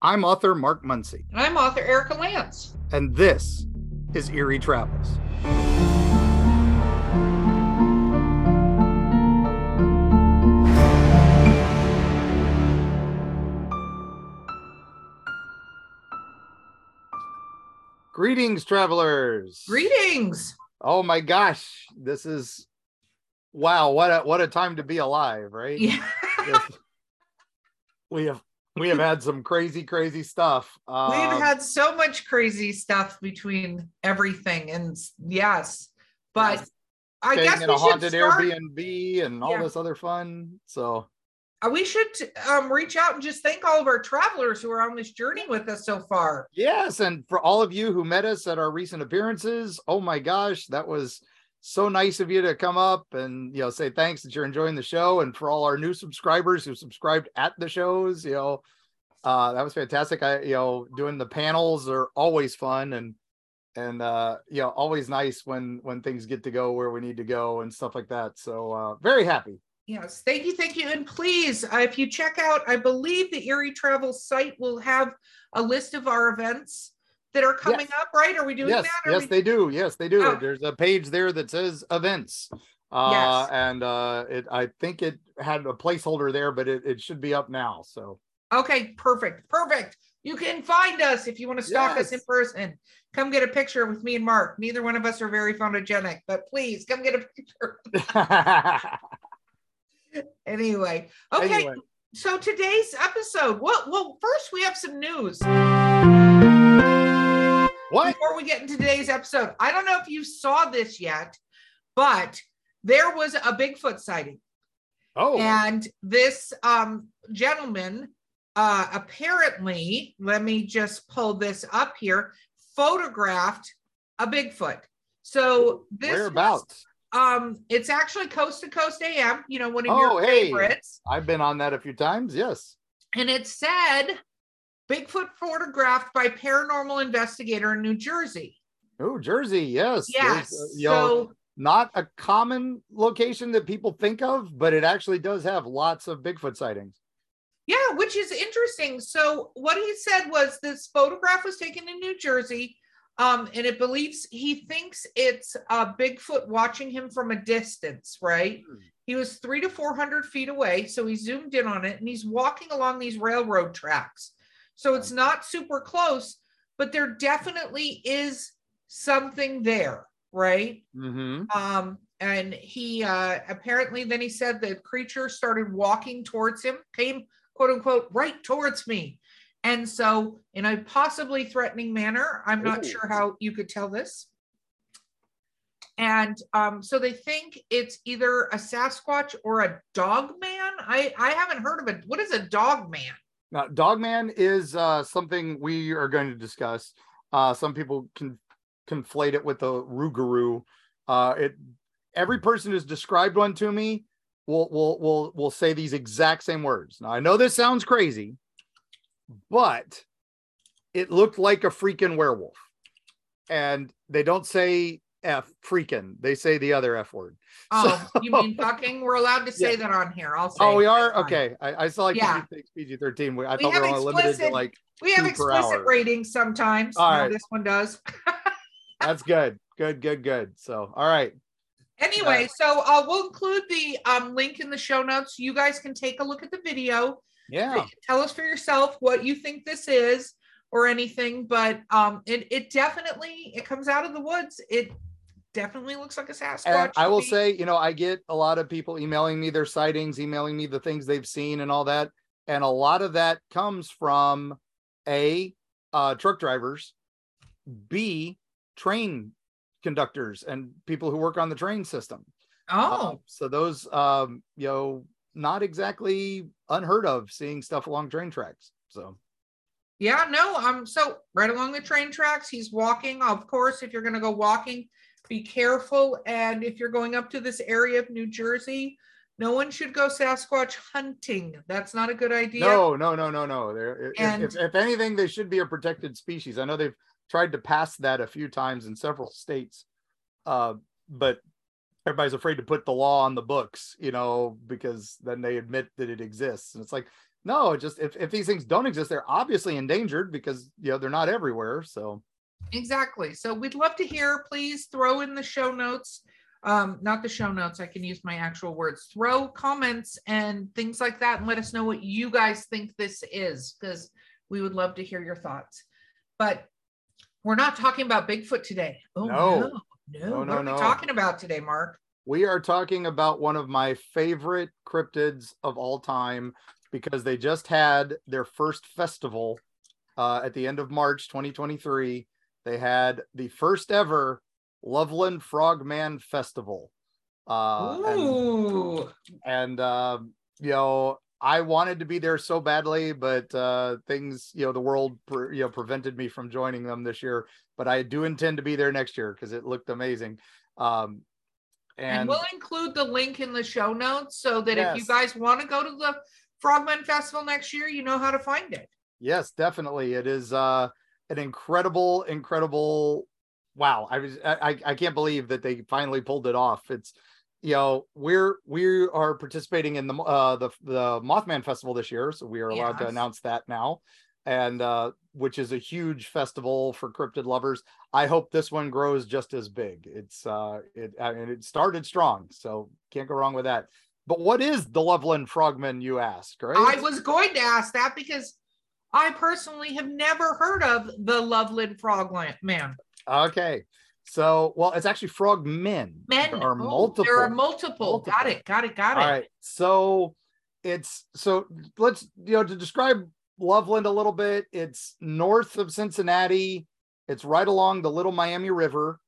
I'm author Mark Muncy, And I'm author Erika Lance. and this is Eerie Travels. Greetings, travelers. Greetings. Oh my gosh, this is wow! What a what a time to be alive, right? Yeah. We have we have had some crazy crazy stuff um, We've had so much crazy stuff between everything and yes, but I guess in we a should haunted start, airbnb and all Yeah. this other fun so uh, we should um, reach out and just thank all of our travelers who are on this journey with us so far. yes and for all of you who met us at our recent appearances oh my gosh that was so nice of you to come up and you know say thanks that you're enjoying the show and for all our new subscribers who subscribed at the shows you know. Uh that was fantastic. I you know doing the panels are always fun and and uh you know always nice when when things get to go where we need to go and stuff like that. So uh very happy. Yes, thank you, thank you. And please, uh, if you check out, I believe the Eerie Travel site will have a list of our events that are coming Yes. up, right? Are we doing yes that? Are yes we- they do yes they do Oh. there's a page there that says events uh Yes. and uh it i think it had a placeholder there but it, it should be up now so Okay, perfect, perfect. You can find us if you want to stalk us in person. Come get a picture with me and Mark. Neither one of us are very photogenic, but please come get a picture. Anyway, okay. Anyway. So today's episode. Well, well, first we have some news what before we get into today's episode. I don't know if you saw this yet, but there was a Bigfoot sighting. oh and this um gentleman uh apparently let me just pull this up here photographed a bigfoot so this was, whereabouts um it's actually coast to coast am you know one of your Oh, hey. favorites i've been on that a few times yes and it said bigfoot photographed by paranormal investigator in new jersey oh jersey yes yes uh, you know, so not a common location that people think of but it actually does have lots of bigfoot sightings Yeah, which is interesting. So what he said was this photograph was taken in New Jersey, um, and it believes he thinks it's a Bigfoot watching him from a distance. Right? Hmm. He was three to four hundred feet away, so he zoomed in on it, and he's walking along these railroad tracks. So it's not super close, but there definitely is something there, right? mm-hmm. um and he uh apparently then he said the creature started walking towards him came quote unquote right towards me and so in a possibly threatening manner i'm not Ooh. sure how you could tell this and um so they think it's either a sasquatch or a dog man i i haven't heard of it what is a dog man Now, Dogman is uh, something we are going to discuss. Uh, some people can conflate it with the Rougarou. Uh, it every person who's described one to me will will will will say these exact same words. Now I know this sounds crazy, but it looked like a freaking werewolf, and they don't say f freaking. They say the other f word. oh you mean fucking we're allowed to say Yeah. that on here i'll say Oh, we are okay. I, I saw like Yeah. PG thirteen. I We thought we have were only limited to explicit- like we have explicit ratings sometimes All No, right. this one does That's good. Good, good, good. So, all right. Anyway, so uh, we'll include the um, link in the show notes. You guys can take a look at the video. Yeah. Tell us for yourself what you think this is or anything. But um, it it definitely it comes out of the woods. It definitely looks like a Sasquatch. And I will me. say, you know, I get a lot of people emailing me their sightings, emailing me the things they've seen and all that. And a lot of that comes from A, uh, truck drivers, B, train conductors and people who work on the train system. Uh, oh, so those, um, you know, not exactly unheard of seeing stuff along train tracks. So, yeah, no. Um, so right along the train tracks, he's walking. Of course, if you're going to go walking, be careful. And if you're going up to this area of New Jersey, no one should go Sasquatch hunting. That's not a good idea. No, no, no, no, no. There, And- if, if anything, they should be a protected species. I know they've tried to pass that a few times in several states, uh, but everybody's afraid to put the law on the books, you know, because then they admit that it exists, and it's like, no, just if, if these things don't exist, they're obviously endangered because you know they're not everywhere. So Exactly. So we'd love to hear. Please throw in the show notes. Um, not the show notes. I can use my actual words. Throw comments and things like that, and let us know what you guys think this is, because we would love to hear your thoughts. But we're not talking about Bigfoot today. Oh No. no, no. No, what no, are we no. talking about today, Mark? we are talking about one of my favorite cryptids of all time because they just had their first festival uh, at the end of March 2023. They had the first ever Loveland Frogman Festival. Uh, and Ooh. and um, you know i wanted to be there so badly but uh things you know the world pre- you know prevented me from joining them this year but i do intend to be there next year because it looked amazing um And, and, we'll include the link in the show notes so that if you guys want to go to the Frogman Festival next year, you know how to find it. yes definitely it is uh an incredible incredible wow i was i I- can't believe that they finally pulled it off. It's you know we're we are participating in the uh the the mothman festival this year so we are allowed to announce that now. And uh which is a huge festival for cryptid lovers. I hope this one grows just as big. It's uh it I mean, it started strong so can't go wrong with that. But what is the loveland frogman you ask right? I was going to ask that because I personally have never heard of the Loveland Frogman Man. Okay. So, well, it's actually frog men. Men. There are Oh, multiple. There are multiple. Got it. Got it. Got it. All right. So it's so let's you know to describe Loveland a little bit. It's north of Cincinnati. It's right along the Little Miami River,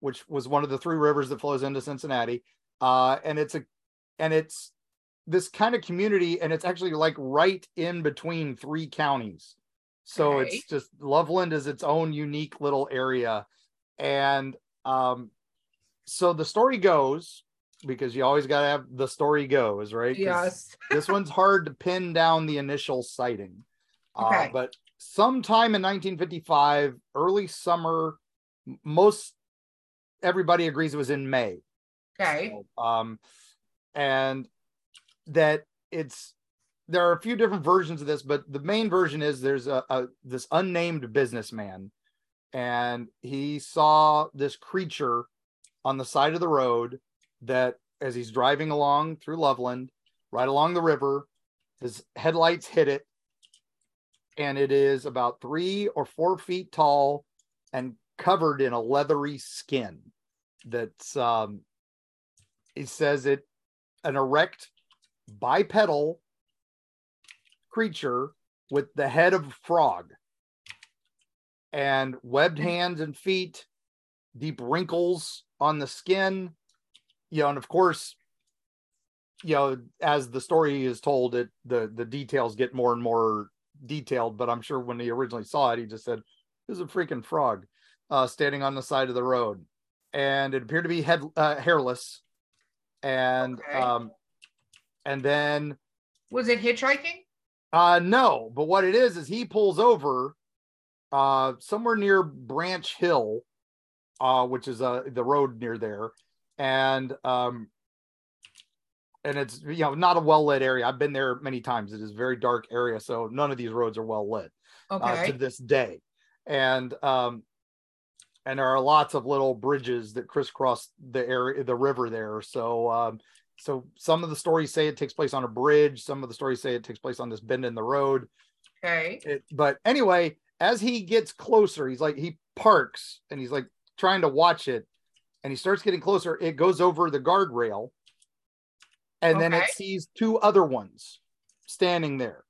which was one of the three rivers that flows into Cincinnati. Uh, and it's a and it's this kind of community, and it's actually like right in between three counties. So Okay. it's just Loveland is its own unique little area. And um, so the story goes, because you always got to have the story goes, right? Yes. this one's hard to pin down the initial sighting. Okay. Uh, but sometime in 1955, early summer, most everybody agrees it was in May. Okay. Um, and that it's there are a few different versions of this, but the main version is there's a, a this unnamed businessman, and he saw this creature on the side of the road that as he's driving along through Loveland, right along the river, his headlights hit it, and it is about three or four feet tall and covered in a leathery skin. That's um, he says it an erect bipedal creature with the head of a frog and webbed hands and feet, deep wrinkles on the skin. You know, and of course, you know, as the story is told, it the the details get more and more detailed. But I'm sure when he originally saw it, he just said, "This is a freaking frog uh, standing on the side of the road," and it appeared to be head uh, hairless, and Okay. um, and then Was it hitchhiking? uh no, but what it is is he pulls over uh somewhere near Branch Hill, uh, which is uh the road near there, and um and it's you know not a well lit area. I've been there many times. It is a very dark area, so none of these roads are well lit uh, Okay. to this day. And um and there are lots of little bridges that crisscross the area the river there. So um so some of the stories say it takes place on a bridge, some of the stories say it takes place on this bend in the road. okay. It, but anyway, as he gets closer, he's like he parks and he's like trying to watch it, and he starts getting closer. It goes over the guardrail, and then it sees two other ones standing there.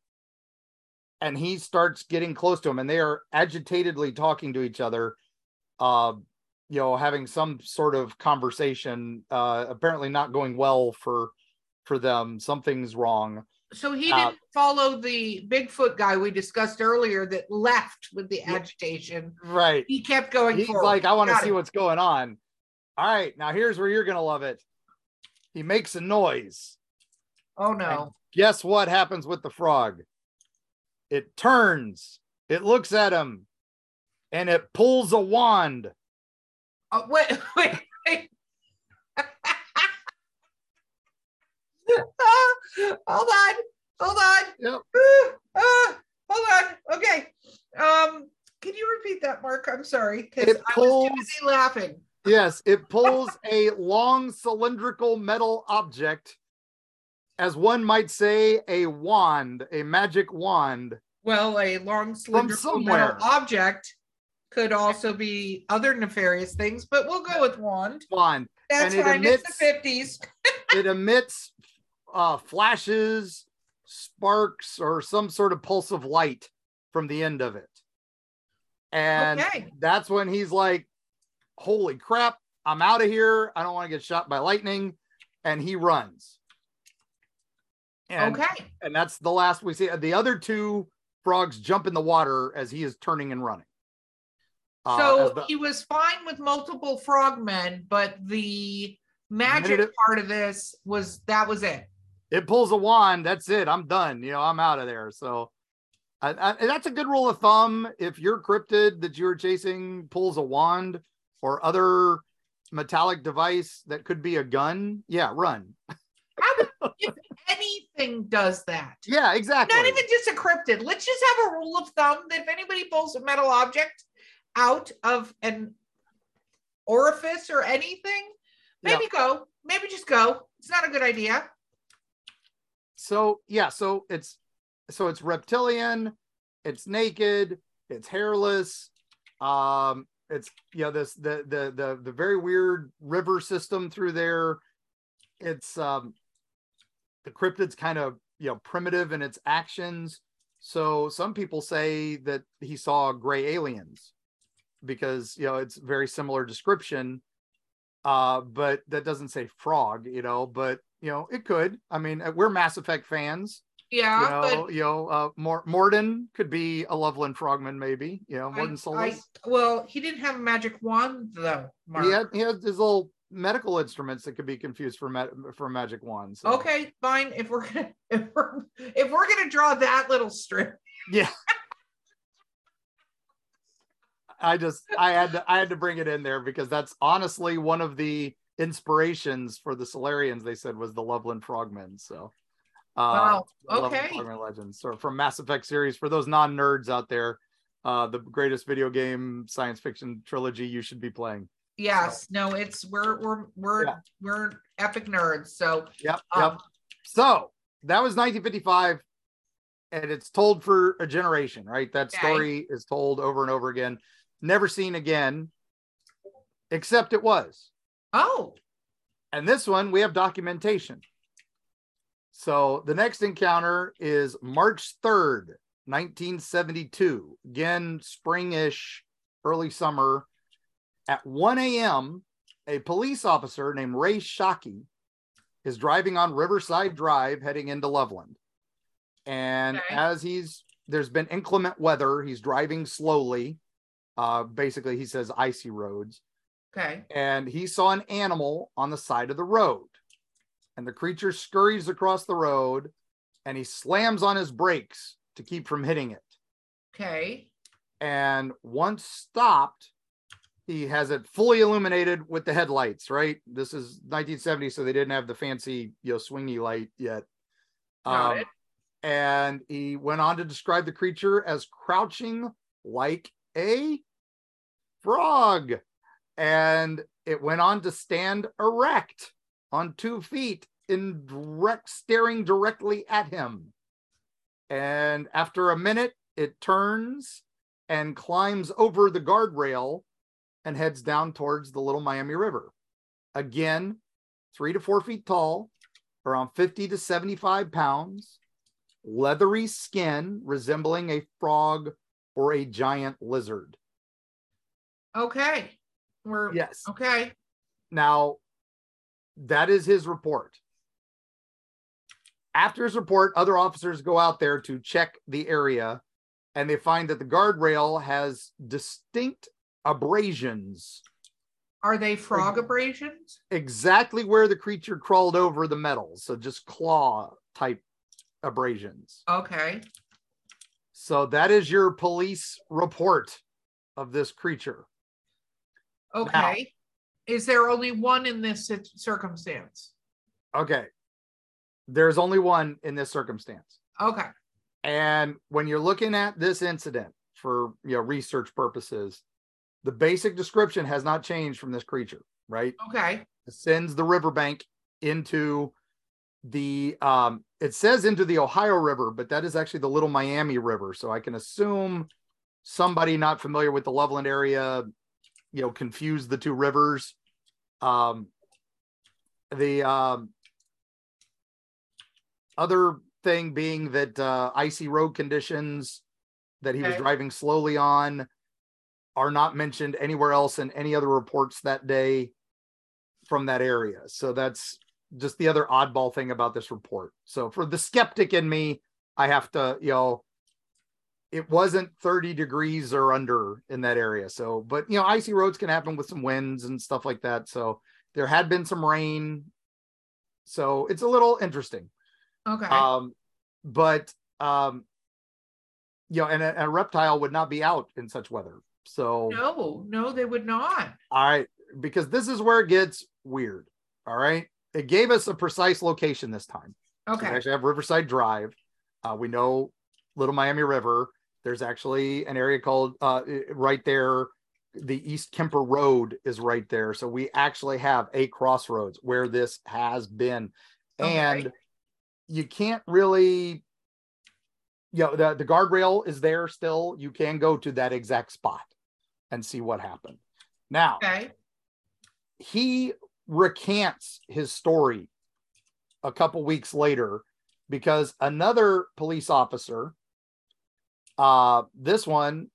And he starts getting close to him, and they are agitatedly talking to each other, uh, you know, having some sort of conversation. Uh, apparently, not going well for for them. Something's wrong. So he Uh, didn't follow the Bigfoot guy we discussed earlier that left with the agitation. Right. He kept going He's forward. like, I want to see it. what's going on. All right, now here's where you're gonna love it. He makes a noise. Oh no. Guess what happens with the frog? It turns, it looks at him, and it pulls a wand. Oh, wait, wait, wait. Hold on. hold on. Yep. Uh, hold on. Okay. Um, can you repeat that, Mark? I'm sorry because It I was pulls- too busy laughing. Yes, it pulls a long cylindrical metal object, as one might say, a wand, a magic wand. Well, a long cylindrical metal object could also be other nefarious things, but we'll go with wand. Wand. That's And it fine. emits- it's the fifties. It emits uh, flashes, sparks, or some sort of pulse of light from the end of it. And Okay. that's when he's like, Holy crap, I'm out of here. I don't want to get shot by lightning. And he runs. And okay. and that's the last we see. The other two frogs jump in the water as he is turning and running. Uh, So the- he was fine with multiple frogmen, but the magic it- part of this was that was it. it pulls a wand. That's it. I'm done. You know, I'm out of there. So, I, I, that's a good rule of thumb. If your cryptid that you're chasing pulls a wand or other metallic device that could be a gun, yeah, run. How about if anything does that? Yeah, exactly. Not even just a cryptid. Let's just have a rule of thumb that if anybody pulls a metal object out of an orifice or anything, maybe go. Maybe just go. It's not a good idea. so yeah so it's so it's reptilian it's naked it's hairless um it's you know this the the the, the very weird river system through there it's um the cryptid's kind of you know primitive in its actions so some people say that he saw gray aliens because you know it's very similar description uh but that doesn't say frog you know but you know it could i mean uh, we're mass effect fans Yeah, you know but you know uh Mor- Mordin could be a loveland frogman maybe you know I- Mordin I, solus well, he didn't have a magic wand though. Mark. he had he had his little medical instruments that could be confused for ma- for magic wands so- Okay, fine. If we're gonna if we're if we're gonna draw that little strip, yeah i just i had to i had to bring it in there because that's honestly one of the inspirations for the Salarians they said was the loveland frogmen so uh Wow, okay. Frogmen legends so from mass effect series for those non-nerds out there uh the greatest video game science fiction trilogy you should be playing yes, no, it's we're we're we're Yeah. we're epic nerds. So Yep. Yep. um, so that was 1955, and it's told for a generation, right? That Okay. story is told over and over again, never seen again, except it was. oh, And this one, we have documentation. So the next encounter is March 3rd, 1972. Again, springish, early summer. At 1 a.m., a police officer named Ray Shockey is driving on Riverside Drive heading into Loveland. And Okay. as he's there's been inclement weather, he's driving slowly. Uh, basically, he says icy roads okay. and he saw an animal on the side of the road. And the creature scurries across the road and he slams on his brakes to keep from hitting it. Okay. And once stopped, he has it fully illuminated with the headlights, right? This is 1970, so they didn't have the fancy, you know, swingy light yet. Got Um, it. and he went on to describe the creature as crouching like a frog. And it went on to stand erect on two feet in direct staring directly at him. And after a minute, it turns and climbs over the guardrail and heads down towards the Little Miami River. Again, three to four feet tall, around 50 to 75 pounds, leathery skin resembling a frog or a giant lizard. Okay. We're Yes. okay. Now, that is his report. After his report, other officers go out there to check the area and they find that the guardrail has distinct abrasions Are they frog abrasions? exactly where the creature crawled over the metal. So just claw type abrasions. Okay. So that is your police report of this creature. Okay. Is there only one in this circumstance? Okay. There's only one in this circumstance. Okay. And when you're looking at this incident for you know research purposes, the basic description has not changed from this creature, right? Okay. It sends the riverbank into the um it says into the Ohio River, but that is actually the Little Miami River. So I can assume somebody not familiar with the Loveland area, you know, confused the two rivers. Um the um other thing being that uh, icy road conditions that he was driving slowly on are not mentioned anywhere else in any other reports that day from that area. So that's just the other oddball thing about this report. So for the skeptic in me, I have to, you know, it wasn't 30 degrees or under in that area. So, but you know, icy roads can happen with some winds and stuff like that. So there had been some rain. So it's a little interesting. Okay. Um, but um, you know, and a, a reptile would not be out in such weather. So no, no, they would not. all right, because this is where it gets weird. All right. It gave us a precise location this time. So Okay. we actually have Riverside Drive. Uh, we know Little Miami River. There's actually an area called uh, right there. The East Kemper Road is right there. So we actually have a crossroads where this has been. Okay. And you can't really, you know, the, the guardrail is there still. You can go to that exact spot and see what happened. Now, Okay. he recants his story a couple weeks later because another police officer uh this one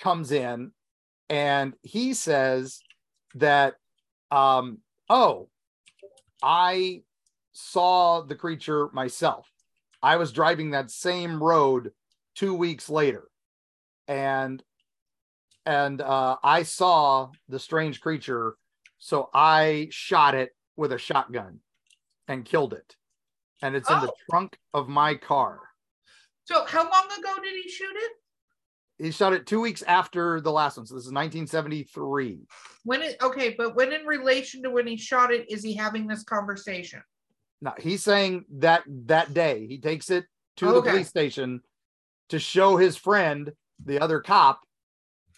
comes in and he says that um oh i saw the creature myself. I was driving that same road 2 weeks later. And and uh i saw the strange creature so I shot it with a shotgun and killed it. And it's in the Oh. trunk of my car. So how long ago did he shoot it? He shot it two weeks after the last one. So this is 1973. When it okay, but when in relation to when he shot it, is he having this conversation? No, he's saying that that day he takes it to Okay. the police station to show his friend, the other cop,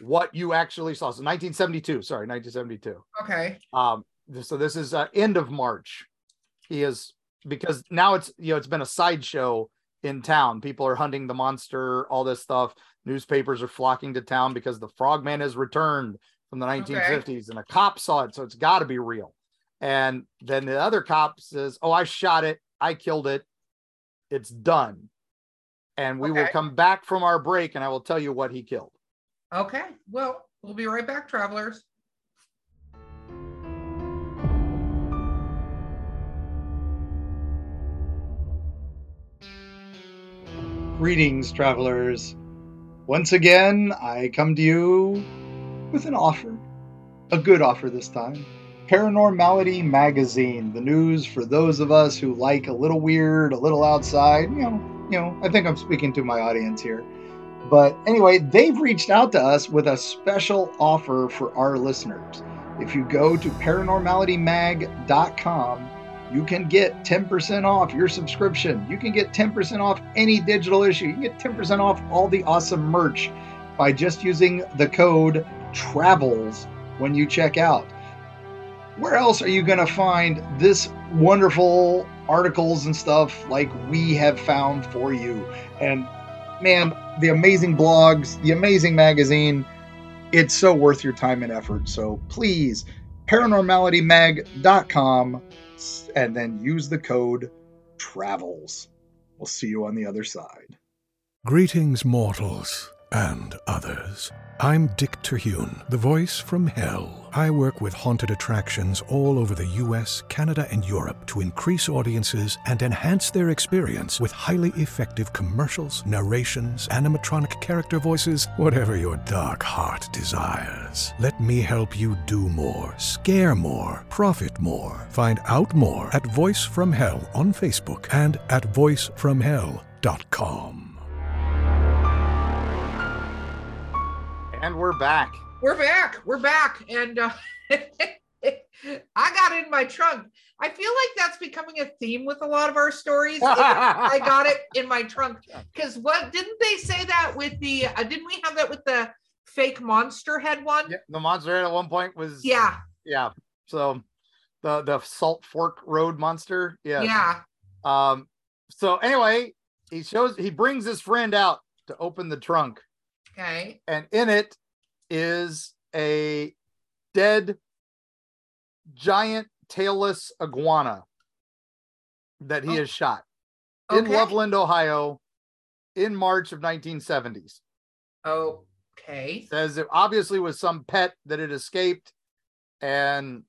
what you actually saw. So 1972, sorry, 1972. Okay. Um, so this is uh, end of March. He is because now it's you know it's been a sideshow in town. People are hunting the monster, all this stuff. Newspapers are flocking to town because the frogman has returned from the 1950s, and a cop saw it, so it's got to be real. And then the other cop says, "Oh, I shot it. I killed it. It's done." And we will come back from our break, and I will tell you what he killed. Okay. Well, we'll be right back, travelers. Greetings, travelers. Once again, I come to you with an offer. A good offer this time. Paranormality Magazine, the news for those of us who like a little weird, a little outside. You know, you know, I think I'm speaking to my audience here. But anyway, they've reached out to us with a special offer for our listeners. If you go to paranormalitymag.com, you can get 10% off your subscription. You can get 10% off any digital issue. You can get 10% off all the awesome merch by just using the code TRAVELS when you check out. Where else are you going to find this wonderful articles and stuff like we have found for you? And man, the amazing blogs, the amazing magazine, it's so worth your time and effort. So please, paranormalitymag.com and then use the code TRAVELS. We'll see you on the other side. Greetings, mortals and others. I'm Dick Terhune, the voice from hell. I work with haunted attractions all over the US, Canada, and Europe to increase audiences and enhance their experience with highly effective commercials, narrations, animatronic character voices, whatever your dark heart desires. Let me help you do more, scare more, profit more. Find out more at Voice from Hell on Facebook and at voicefromhell.com. And we're back. We're back. We're back. And uh, I got in my trunk. I feel like that's becoming a theme with a lot of our stories. I got it in my trunk because what didn't they say that with the? Uh, didn't we have that with the fake monster head one? Yeah, the monster head at one point was Yeah, yeah. So the the Salt Fork Road monster. Yeah. yeah. Um. So anyway, he shows he brings his friend out to open the trunk, Okay. and in it is a dead giant tailless iguana that he Oh. has shot in Okay. Loveland, Ohio, in March of 1970s. Okay. says it obviously was some pet that had escaped and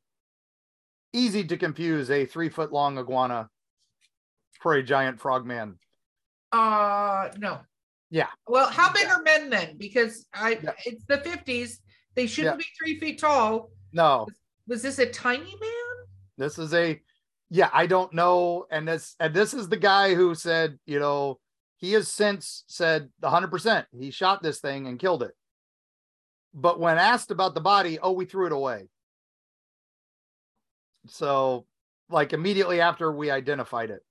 easy to confuse a three foot long iguana for a giant frogman. Uh, no. Yeah. Well, how big are men then? Because I, Yeah. it's the fifties. They shouldn't be three feet tall. No, Was this a tiny man? this is a yeah, I don't know. And this and this is the guy who said, you know, he has since said 100% he shot this thing and killed it. But when asked about the body, oh, we threw it away. So, like immediately after we identified it.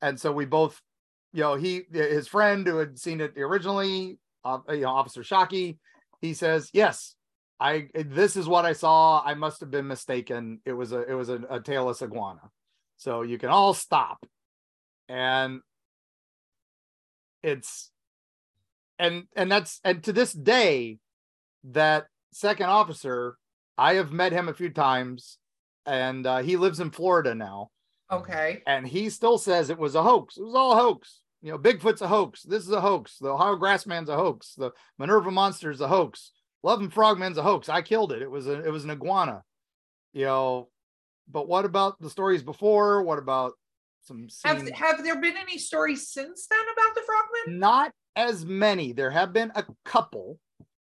And so we both, you know, he his friend who had seen it originally, uh, you know, Officer Shockey, he says, "Yes, I this is what I saw. I must have been mistaken. It was a it was a, a tailless iguana. So you can all stop. And it's and and that's and to this day, that second officer, I have met him a few times, and uh, he lives in Florida now, Okay. and he still says it was a hoax. It was all a hoax. You know, Bigfoot's a hoax. This is a hoax. The Ohio Grassman's a hoax. The Minerva Monster's a hoax. Loveland Frogman's a hoax. I killed it. It was a it was an iguana. You know, but what about the stories before? What about some Have have there been any stories since then about the frogman? Not as many. There have been a couple.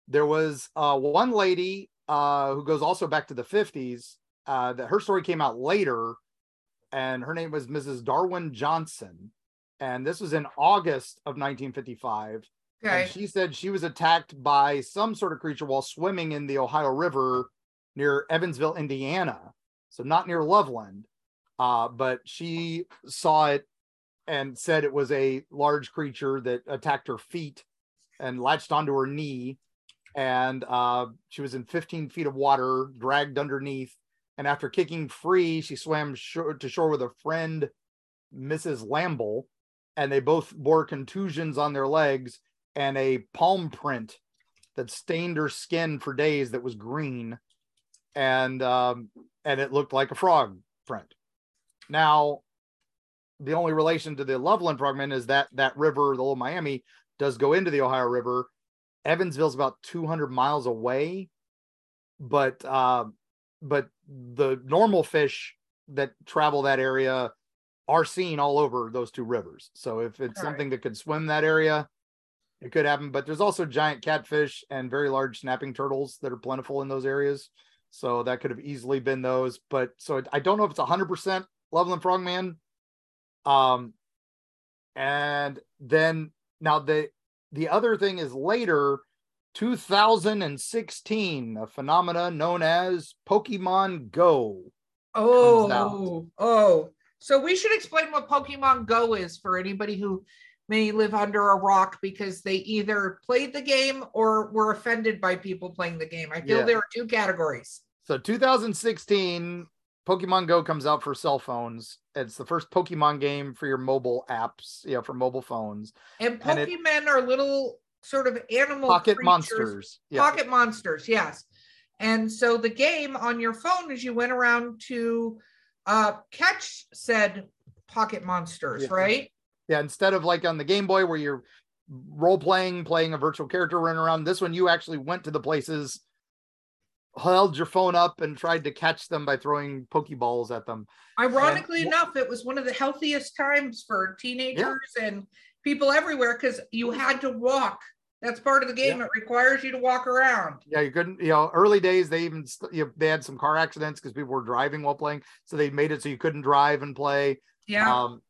There was uh, one lady uh, who goes also back to the 50s. Uh, that her story came out later, and her name was Mrs. Darwin Johnson. And this was in August of 1955. Okay. And she said she was attacked by some sort of creature while swimming in the Ohio River near Evansville, Indiana. So not near Loveland. Uh, but she saw it and said it was a large creature that attacked her feet and latched onto her knee. And uh, she was in 15 feet of water, dragged underneath. And after kicking free, she swam shore, to shore with a friend, Mrs. Lamble, and they both bore contusions on their legs and a palm print that stained her skin for days that was green and um and it looked like a frog print now the only relation to the loveland frogman is that that river the little miami does go into the ohio river evansville's about 200 miles away but uh but the normal fish that travel that area are seen all over those two rivers. So if it's All right. something that could swim that area it could happen but there's also giant catfish and very large snapping turtles that are plentiful in those areas. So that could have easily been those but so i don't know if it's 100% loveland frogman. Um and then now the the other thing is later 2016 a phenomena known as pokemon go. Oh, oh. So we should explain what Pokemon Go is for anybody who may live under a rock because they either played the game or were offended by people playing the game. I feel Yeah. there are two categories. So 2016, Pokemon Go comes out for cell phones. It's the first Pokemon game for your mobile apps, you know, for mobile phones. And And it- Pokemon are little sort of animal Pocket monsters. Yeah. Pocket monsters, yes. And so the game on your phone as you went around to uh, catch said pocket monsters, Yeah. right? Yeah. Instead of like on the Game Boy where you're role playing, playing a virtual character running around, this one you actually went to the places, held your phone up and tried to catch them by throwing Pokeballs at them. Ironically And- enough, it was one of the healthiest times for teenagers and people everywhere because you had to walk. That's part of the game. It requires you to walk around. Yeah, you couldn't, you know, early days they even you know, they had some car accidents because people were driving while playing. So they made it so you couldn't drive and play. Yeah. um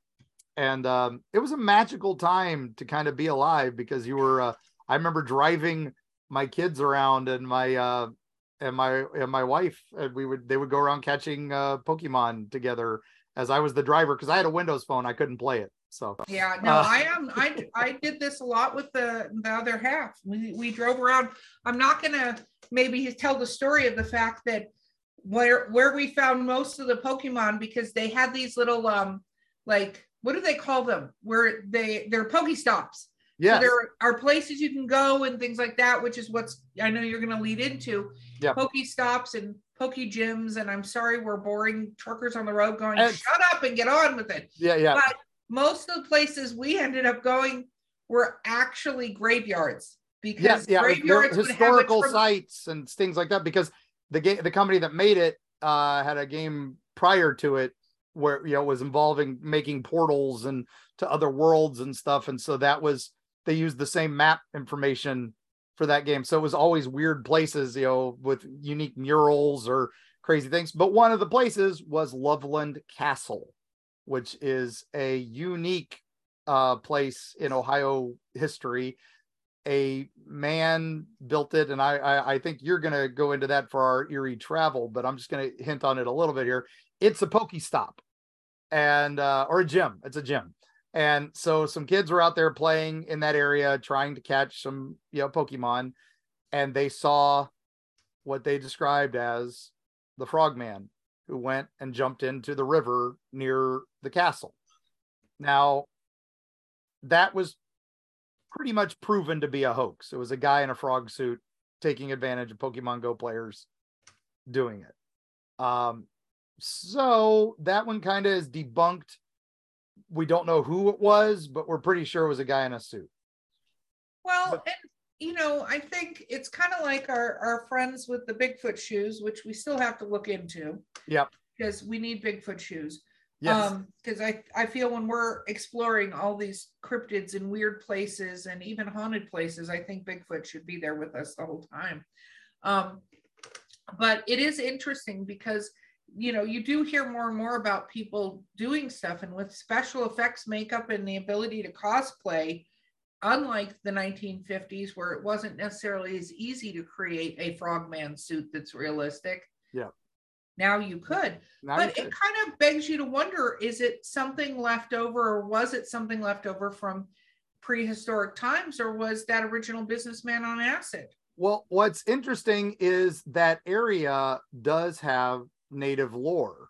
and um it was a magical time to kind of be alive because you were uh, i remember driving my kids around and my uh and my and my wife and we would they would go around catching uh pokemon together as i was the driver because i had a windows phone i couldn't play it so Yeah, no, Uh, I am. I I did this a lot with the the other half. We we drove around. I'm not gonna maybe tell the story of the fact that where where we found most of the Pokemon because they had these little um like what do they call them? Where they they're Pokestops. yeah So there are places you can go and things like that, which is what's I know you're gonna lead into. Yeah. Pokestops and Poke gyms, and I'm sorry we're boring truckers on the road going, And- shut up and get on with it yeah yeah but most of the places we ended up going were actually graveyards because yes yeah graveyards historical trem- sites and things like that because the game the company that made it uh had a game prior to it where you know was involving making portals and to other worlds and stuff. And so that was they used the same map information for that game. So it was always weird places you know with unique murals or crazy things. But one of the places was loveland castle which is a unique uh place in ohio history. A man built it and I, I i think you're going to go into that for our eerie travel but i'm just going to hint on it a little bit here. It's a pokestop and uh or a gym. It's a gym. And so some kids were out there playing in that area trying to catch some you know pokemon and they saw what they described as the frogman who went and jumped into the river near the castle now that was pretty much proven to be a hoax. It was a guy in a frog suit taking advantage of Pokemon Go players doing it. Um, so that one kind of is debunked. We don't know who it was, but we're pretty sure it was a guy in a suit. well but- and you know i think it's kind of like our our friends with the bigfoot shoes which we still have to look into Yep. because we need bigfoot shoes Yes. um because i i feel when we're exploring all these cryptids in weird places and even haunted places i think bigfoot should be there with us the whole time um but it is interesting because you know you do hear more and more about people doing stuff and with special effects makeup and the ability to cosplay unlike the 1950s where it wasn't necessarily as easy to create a frogman suit that's realistic. Yeah. now you could Now but you it could- kind of begs you to wonder is it something left over or was it something left over from prehistoric times or was that original businessman on acid? Well, what's interesting is that area does have native lore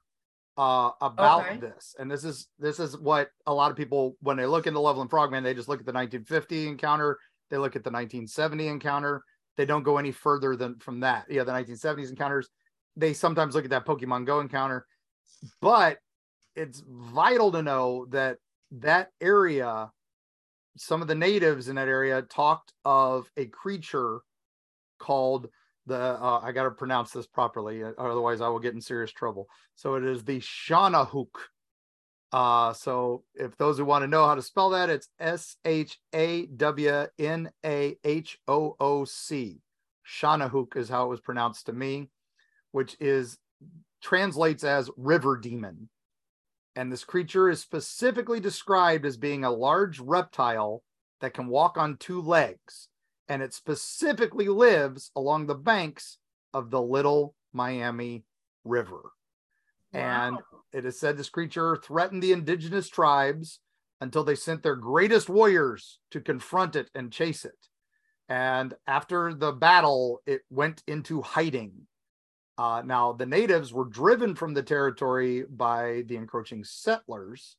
uh about Okay. this. And this is this is what a lot of people when they look into Loveland Frogman they just look at the 1950 encounter. They look at the 1970 encounter. They don't go any further than from that. Yeah the 1970s encounters they sometimes look at that Pokemon Go encounter. But it's vital to know that that area some of the natives in that area talked of a creature called the uh, I got to pronounce this properly, uh, otherwise I will get in serious trouble. So it is the Shawnahooc. Uh, so if those who want to know how to spell that, it's S H A W N A H O O C. Shawnahooc is how it was pronounced to me, which is translates as river demon. And this creature is specifically described as being a large reptile that can walk on two legs and it specifically lives along the banks of the Little Miami River. And it is said this creature threatened the indigenous tribes until they sent their greatest warriors to confront it and chase it. And after the battle, it went into hiding. Uh, now, the natives were driven from the territory by the encroaching settlers,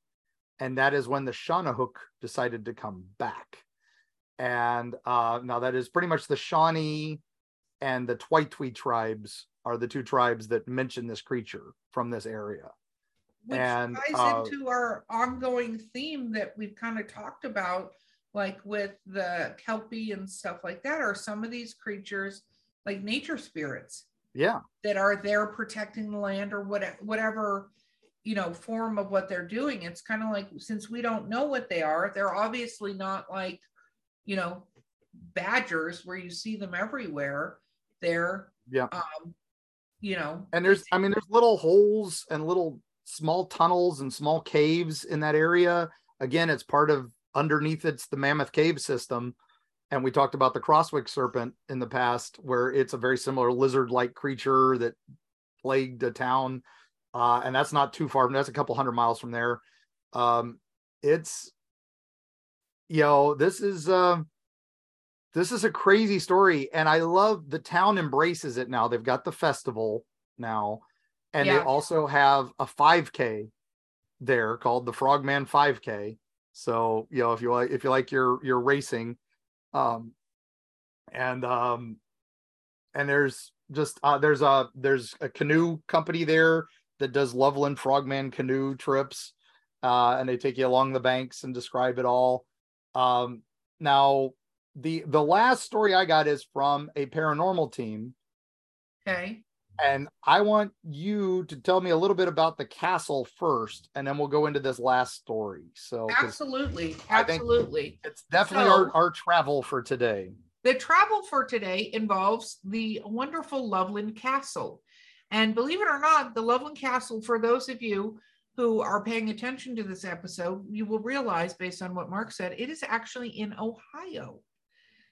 and that is when the Shawnahooc decided to come back. And uh, now that is pretty much the Shawnee and the Twaitwi tribes are the two tribes that mention this creature from this area. which And, ties uh, into our ongoing theme that we've kind of talked about like with the kelpie and stuff like that are some of these creatures like nature spirits. Yeah, that are there protecting the land or what, whatever you know form of what they're doing. It's kind of like since we don't know what they are they're obviously not like you know badgers where you see them everywhere they're Yeah. um you know and there's I mean there's little holes and little small tunnels and small caves in that area. Again, it's part of underneath it's the Mammoth Cave system. and we talked about the Crosswick serpent in the past, where it's a very similar lizard-like creature that plagued a town, uh, and that's not too far. That's a couple hundred miles from there. Um, it's you know this is uh, this is a crazy story, and I love the town embraces it now. They've got the festival now, and they also have a 5K there called the Frogman 5K. So you know if you like if you like your your racing, um, and um, and there's just uh, there's a there's a canoe company there that does Loveland Frogman canoe trips, uh, and they take you along the banks and describe it all. Um, now the the last story I got is from a paranormal team, Okay. and I want you to tell me a little bit about the castle first, and then we'll go into this last story. So Absolutely. Absolutely. it's definitely So- our, our travel for today. The travel for today involves the wonderful Loveland Castle. And believe it or not, the Loveland Castle, for those of you who are paying attention to this episode, you will realize, based on what Mark said, it is actually in Ohio.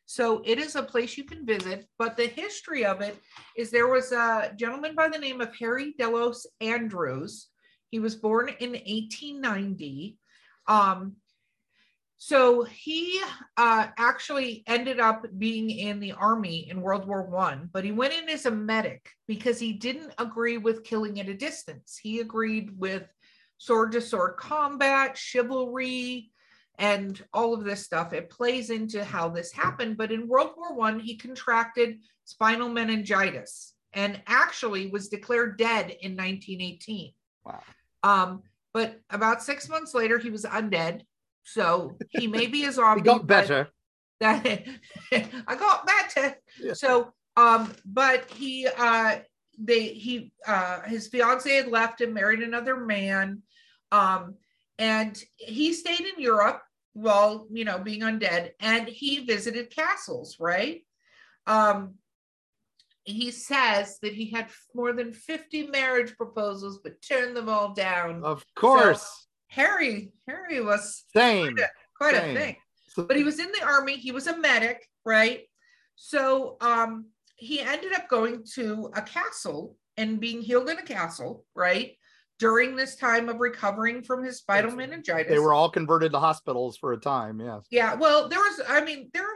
So it is a place you can visit. But the history of it is there was a gentleman by the name of Harry Delos Andrews. He was born in 1890. Um, so he uh, actually ended up being in the army in World War One, but he went in as a medic because he didn't agree with killing at a distance. He agreed with sword to sword combat, chivalry, and all of this stuff. It plays into how this happened. But in World War One, he contracted spinal meningitis and actually was declared dead in 1918. Wow. Um, but about six months later, he was undead. So he may be a zombie. We got better. That I got better. Yeah. So, um, but he, uh, they, he, uh, his fiance had left and married another man, um, and he stayed in Europe while you know being undead, and he visited castles, right? Um, he says that he had more than 50 marriage proposals, but turned them all down. Of course. Harry, Harry was Same. quite Same. a thing but he was in the army he was a medic right so um he ended up going to a castle and being healed in a castle right during this time of recovering from his spinal That's- meningitis. They were all converted to hospitals for a time. Yes. yeah well there was i mean there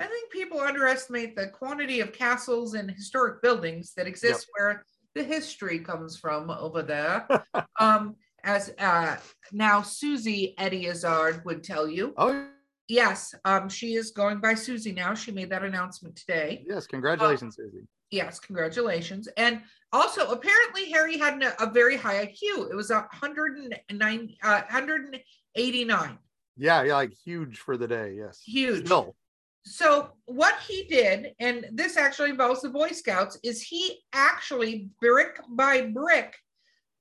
i think people underestimate the quantity of castles and historic buildings that exist where the history comes from over there. Um as uh now Suzy eddie Izzard would tell you. Oh Yes, um, she is going by Suzy now. She made that announcement today. yes. Congratulations, Suzy. Yes, congratulations. And also, apparently, Harry had a, a very high IQ. It was a hundred and nine, uh, hundred and eighty-nine. Yeah, yeah, like huge for the day. Yes. Huge. Still. So what he did, and this actually involves the Boy Scouts, is he actually brick by brick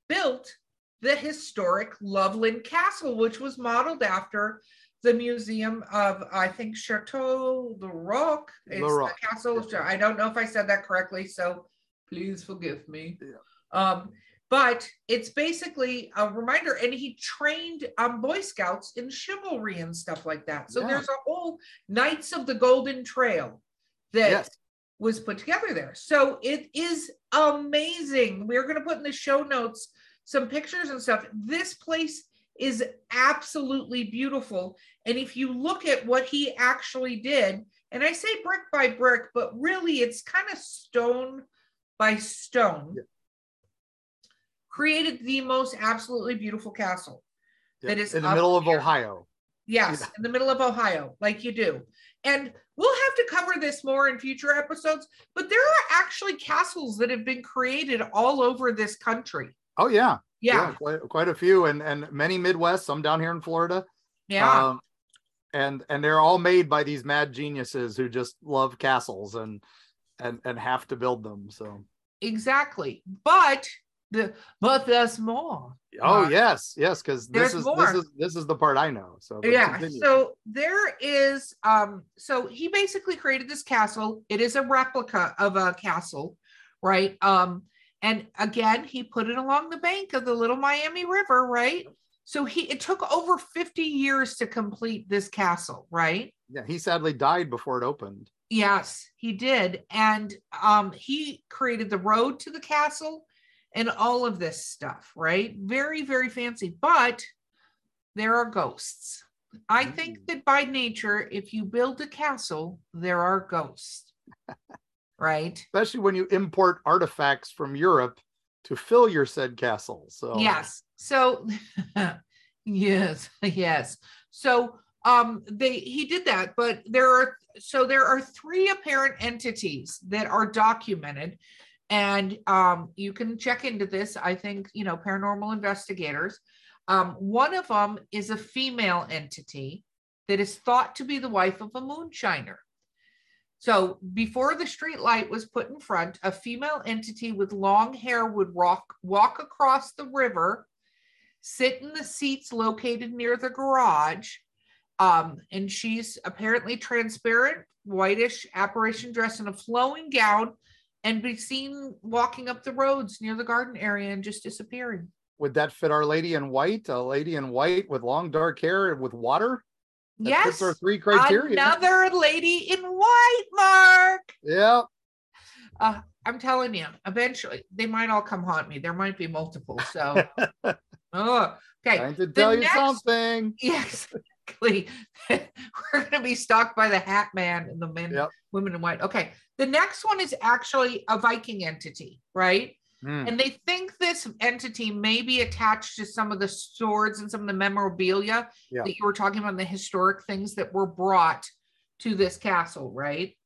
built the historic Loveland Castle, which was modeled after the Museum of, I think, Chateau the Rock. It's Le Roc, the castle. yeah. I don't know if I said that correctly, so please forgive me. Yeah. Um, but it's basically a reminder, and he trained um, Boy Scouts in chivalry and stuff like that. So Yeah. there's a whole Knights of the Golden Trail that Yes. was put together there. So it is amazing. We're going to put in the show notes some pictures and stuff. This place is absolutely beautiful. And if you look at what he actually did, and I say brick by brick, but really it's kind of stone by stone, Yeah. created the most absolutely beautiful castle. Yeah. That is in the middle of. Ohio. Yes, Yeah. in the middle of Ohio, like you do. And we'll have to cover this more in future episodes, but there are actually castles that have been created all over this country. Oh yeah. Yeah, quite, quite a few, and and many Midwest, some down here in Florida. yeah. Um, and and they're all made by these mad geniuses who just love castles and and and have to build them. So exactly. But the but there's more. oh Uh, yes, yes, because this there's is more. this is this is the part I know. So yeah continue. so there is um so he basically created this castle it is a replica of a castle right um and again he put it along the bank of the little miami river right so he it took over 50 years to complete this castle right Yeah, he sadly died before it opened. Yes, he did. And um, he created the road to the castle and all of this stuff, right? Very, very fancy. But there are ghosts. I think Mm. that by nature, if you build a castle, there are ghosts, right? Especially when you import artifacts from Europe to fill your said castle. So Yes. So yes, yes. So um they he did that, but there are so there are three apparent entities that are documented and um you can check into this. I think, you know, paranormal investigators. Um one of them is a female entity that is thought to be the wife of a moonshiner. So before the street light was put in front, a female entity with long hair would walk, walk across the river, sit in the seats located near the garage. Um, and she's apparently transparent, whitish apparition dressed in a flowing gown and be seen walking up the roads near the garden area and just disappearing. would that fit our lady in white? A lady in white with long dark hair with water? That yes. our three criteria. Another lady in white, Mark. Yeah. Uh, I'm telling you, eventually they might all come haunt me. There might be multiple. So, oh, okay. Trying to tell you next- something. Yes, exactly. We're going to be stalked by the Hat Man and the men, Yep. women in white. Okay. The next one is actually a Viking entity, right? Hmm. And they think this entity may be attached to some of the swords and some of the memorabilia Yeah. that you were talking about, the historic things that were brought to this castle, right?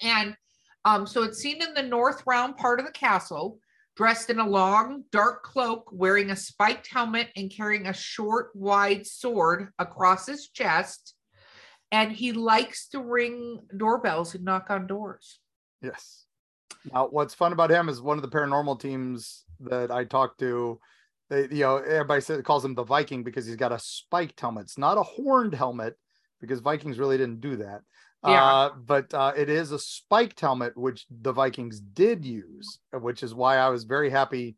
And um, so it's seen in the north round part of the castle, dressed in a long, dark cloak, wearing a spiked helmet and carrying a short, wide sword across his chest. And he likes to ring doorbells and knock on doors. Yes. Now, what's fun about him is one of the paranormal teams that I talked to. They, you know, everybody says, calls him the Viking because he's got a spiked helmet. It's not a horned helmet because Vikings really didn't do that. Yeah. Uh, but uh, it is a spiked helmet, which the Vikings did use, which is why I was very happy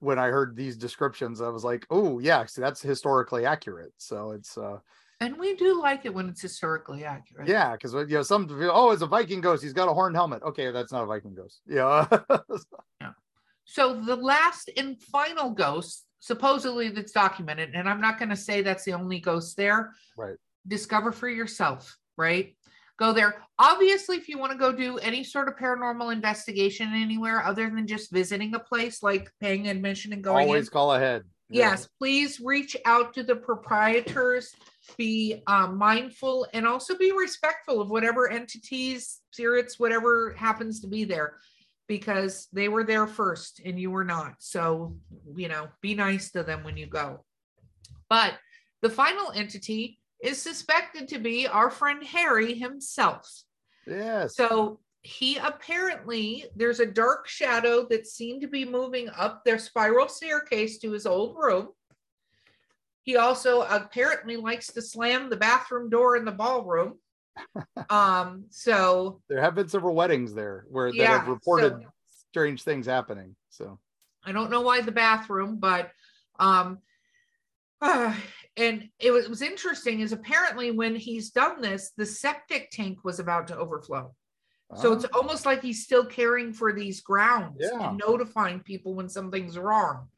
when I heard these descriptions. I was like, oh, yeah, see, that's historically accurate. So it's, uh, And we do like it when it's historically accurate. yeah, because you know, some people, oh, it's a Viking ghost. He's got a horned helmet. Okay, that's not a Viking ghost. Yeah. So the last and final ghost, supposedly that's documented, and I'm not going to say that's the only ghost there. Right. Discover for yourself, right? Go there. Obviously, if you want to go do any sort of paranormal investigation anywhere other than just visiting a place, like paying admission and going Always in, call ahead. Yeah. yes, please reach out to the proprietors. Be um, mindful and also be respectful of whatever entities, spirits, whatever happens to be there, because they were there first and you were not. So, you know, be nice to them when you go. But the final entity is suspected to be our friend Harry himself. Yes. So he apparently, there's a dark shadow that seemed to be moving up their spiral staircase to his old room. He also apparently likes to slam the bathroom door in the ballroom. um, so there have been several weddings there where that have reported so strange things happening. So I don't know why the bathroom, but um, uh, and it was, it was interesting is apparently when he's done this, the septic tank was about to overflow. So it's ah, almost like he's still caring for these grounds Yeah. and notifying people when something's wrong,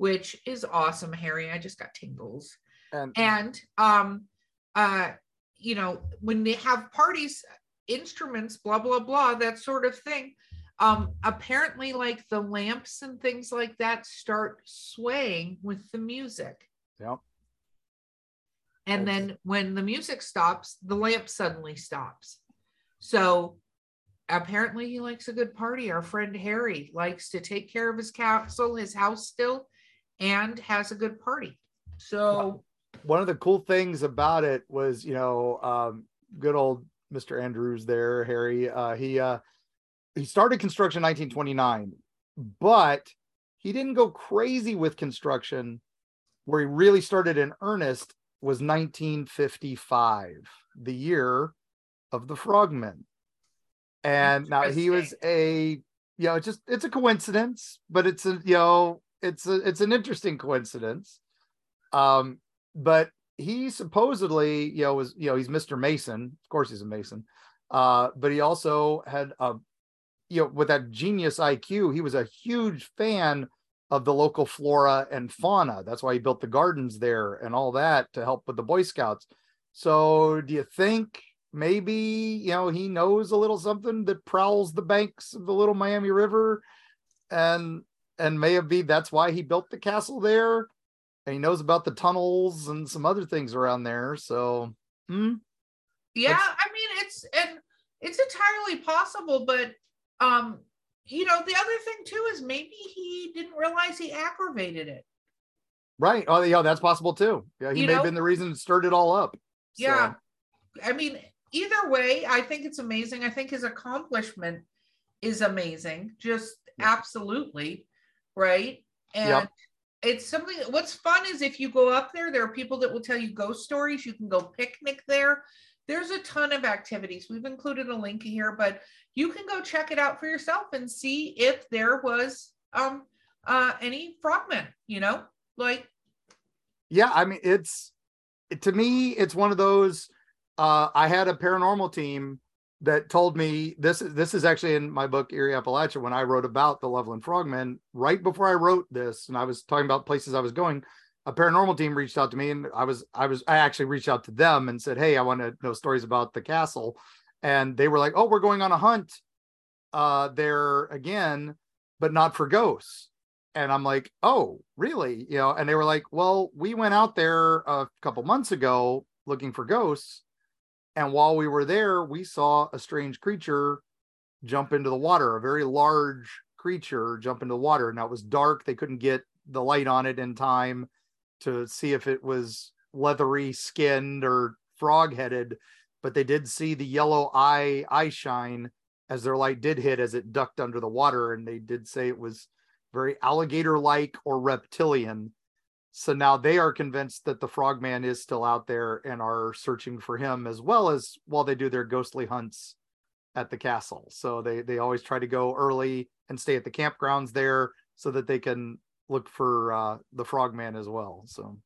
which is awesome, Harry. I just got tingles. and And um uh you know, when they have parties, instruments, blah blah blah, that sort of thing. Um apparently like the lamps and things like that start swaying with the music. Yep. And That's- then when the music stops, the lamp suddenly stops. So apparently he likes a good party. Our friend Harry likes to take care of his castle, his house still, and has a good party. So one of the cool things about it was, you know, um, good old Mr. Andrews there, Harry. Uh, he uh, he started construction in 1929, but he didn't go crazy with construction. Where he really started in earnest was 1955, the year of the Frogmen. And now he was a, you know, it's just it's a coincidence, but it's a, you know, it's a it's an interesting coincidence. Um, but he supposedly, you know, was you know he's Mr. Mason. Of course, he's a Mason. Uh, but he also had a, you know, with that genius IQ, he was a huge fan of the local flora and fauna. That's why he built the gardens there and all that to help with the Boy Scouts. So, do you think maybe you know he knows a little something that prowls the banks of the Little Miami River, and and may have be that's why he built the castle there, and he knows about the tunnels and some other things around there. So, hmm? Yeah, I mean it's and it's entirely possible, but um, you know, the other thing too is maybe he didn't realize he aggravated it. Right. Oh, yeah, that's possible too. Yeah, he You may know? have been the reason it stirred it all up. So, Yeah. I mean, either way, I think it's amazing. I think his accomplishment is amazing. Just absolutely. Right. And Yep. it's something what's fun is if you go up there, there are people that will tell you ghost stories. You can go picnic there. There's a ton of activities. We've included a link here, but you can go check it out for yourself and see if there was um uh any frogmen, you know, like yeah i mean it's to me it's one of those uh i had a paranormal team that told me this is this is actually in my book Eerie Appalachia when I wrote about the Loveland Frogmen right before I wrote this and I was talking about places I was going a paranormal team reached out to me and I was I was I actually reached out to them and said hey I want to know stories about the castle and they were like oh we're going on a hunt uh there again but not for ghosts and I'm like, oh, really? You know, and they were like, well, we went out there a couple months ago looking for ghosts. And while we were there, we saw a strange creature jump into the water, a very large creature jump into the water. Now it was dark. They couldn't get the light on it in time to see if it was leathery skinned or frog headed, but they did see the yellow eye eye shine as their light did hit as it ducked under the water. And they did say it was very alligator like or reptilian. So now they are convinced that the frogman is still out there and are searching for him as well as while they do their ghostly hunts at the castle. So they they always try to go early and stay at the campgrounds there so that they can look for uh, the frogman as well. So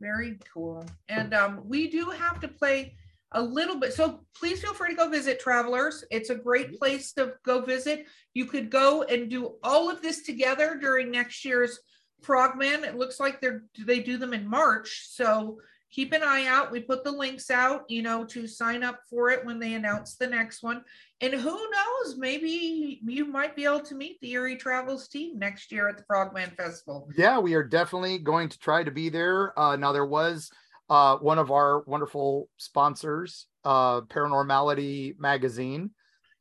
Very cool. And um, we do have to play a little bit. So please feel free to go visit Travelers. It's a great place to go visit. You could go and do all of this together during next year's Frogman. It looks like they're they do them in March. So keep an eye out. We put the links out, you know, to sign up for it when they announce the next one. And who knows, maybe you might be able to meet the Eerie Travels team next year at the Frogman Festival. yeah, we are definitely going to try to be there. Uh, now there was uh, one of our wonderful sponsors, uh, Paranormality Magazine,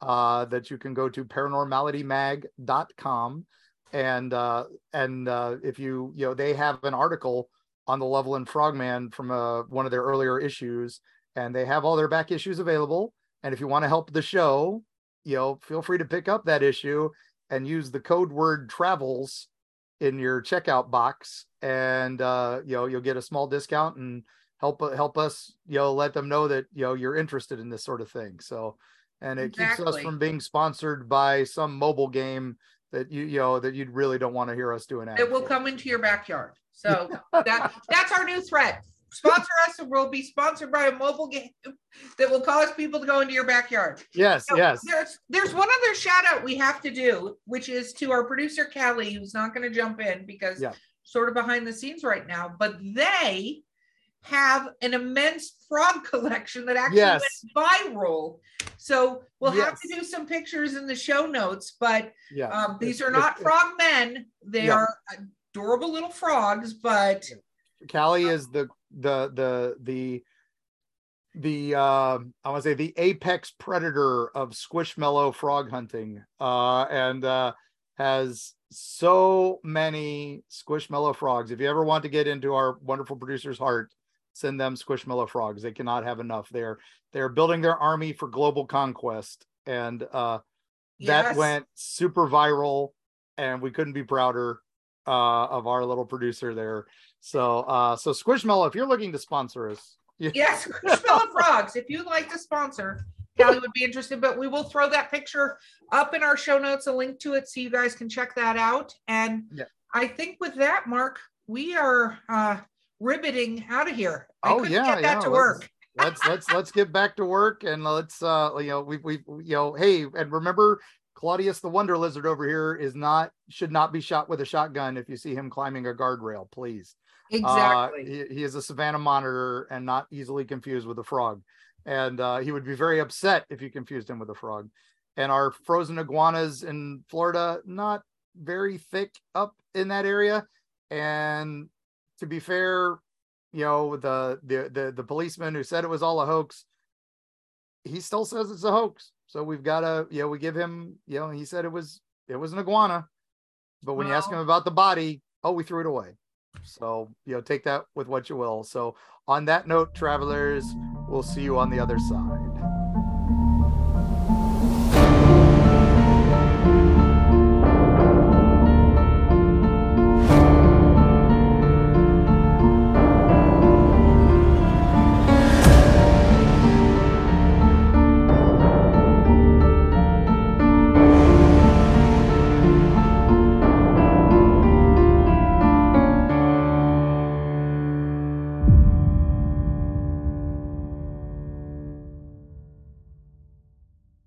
uh, that you can go to paranormalitymag.com. And uh, and uh, if you you know they have an article on the Loveland Frogman from uh, one of their earlier issues, and they have all their back issues available. And if you want to help the show, you know, feel free to pick up that issue and use the code word travels in your checkout box. And uh you know you'll get a small discount and help help us you know let them know that you know you're interested in this sort of thing. So and it keeps us from being sponsored by some mobile game that you you know that you really don't want to hear us doing It will come into your backyard. So that that's our new threat. Sponsor us, and we'll be sponsored by a mobile game that will cause people to go into your backyard. yes So yes There's there's one other shout out we have to do, which is to our producer Callie, who's not going to jump in because Yeah. sort of behind the scenes right now. But they have an immense frog collection that actually Yes. went viral. So we'll have to do some pictures in the show notes, but yeah um, these are not frog men. They Yeah. are adorable little frogs, but Callie is the the the the the uh, I want to say the apex predator of squishmallow frog hunting, uh, and uh, has so many squishmallow frogs. If you ever want to get into our wonderful producer's heart, send them squishmallow frogs. They cannot have enough. They're they're building their army for global conquest, and uh, that went super viral, and we couldn't be prouder uh, of our little producer there. So, uh, so Squishmallow, if you're looking to sponsor us, you- yes, Squishmallow frogs. If you'd like to sponsor, Callie would be interested. But we will throw that picture up in our show notes, a link to it, so you guys can check that out. And Yeah. I think with that, Mark, we are uh, riveting out of here. I Oh, couldn't yeah, get that yeah, to let's- work. let's let's let's get back to work and let's uh you know we we you know hey and remember Claudius the Wonder Lizard over here is not should not be shot with a shotgun if you see him climbing a guardrail, please. Uh, Exactly. he, he is a savannah monitor and not easily confused with a frog. And uh, he would be very upset if you confused him with a frog. And our frozen iguanas in Florida, not very thick up in that area. And to be fair, you know, the the the, the policeman who said it was all a hoax, he still says it's a hoax. So we've got to, you know, we give him, you know, he said it was it was an iguana. But when you ask him about the body, oh, we threw it away. So, you know, take that with what you will. So, on that note, travelers, we'll see you on the other side.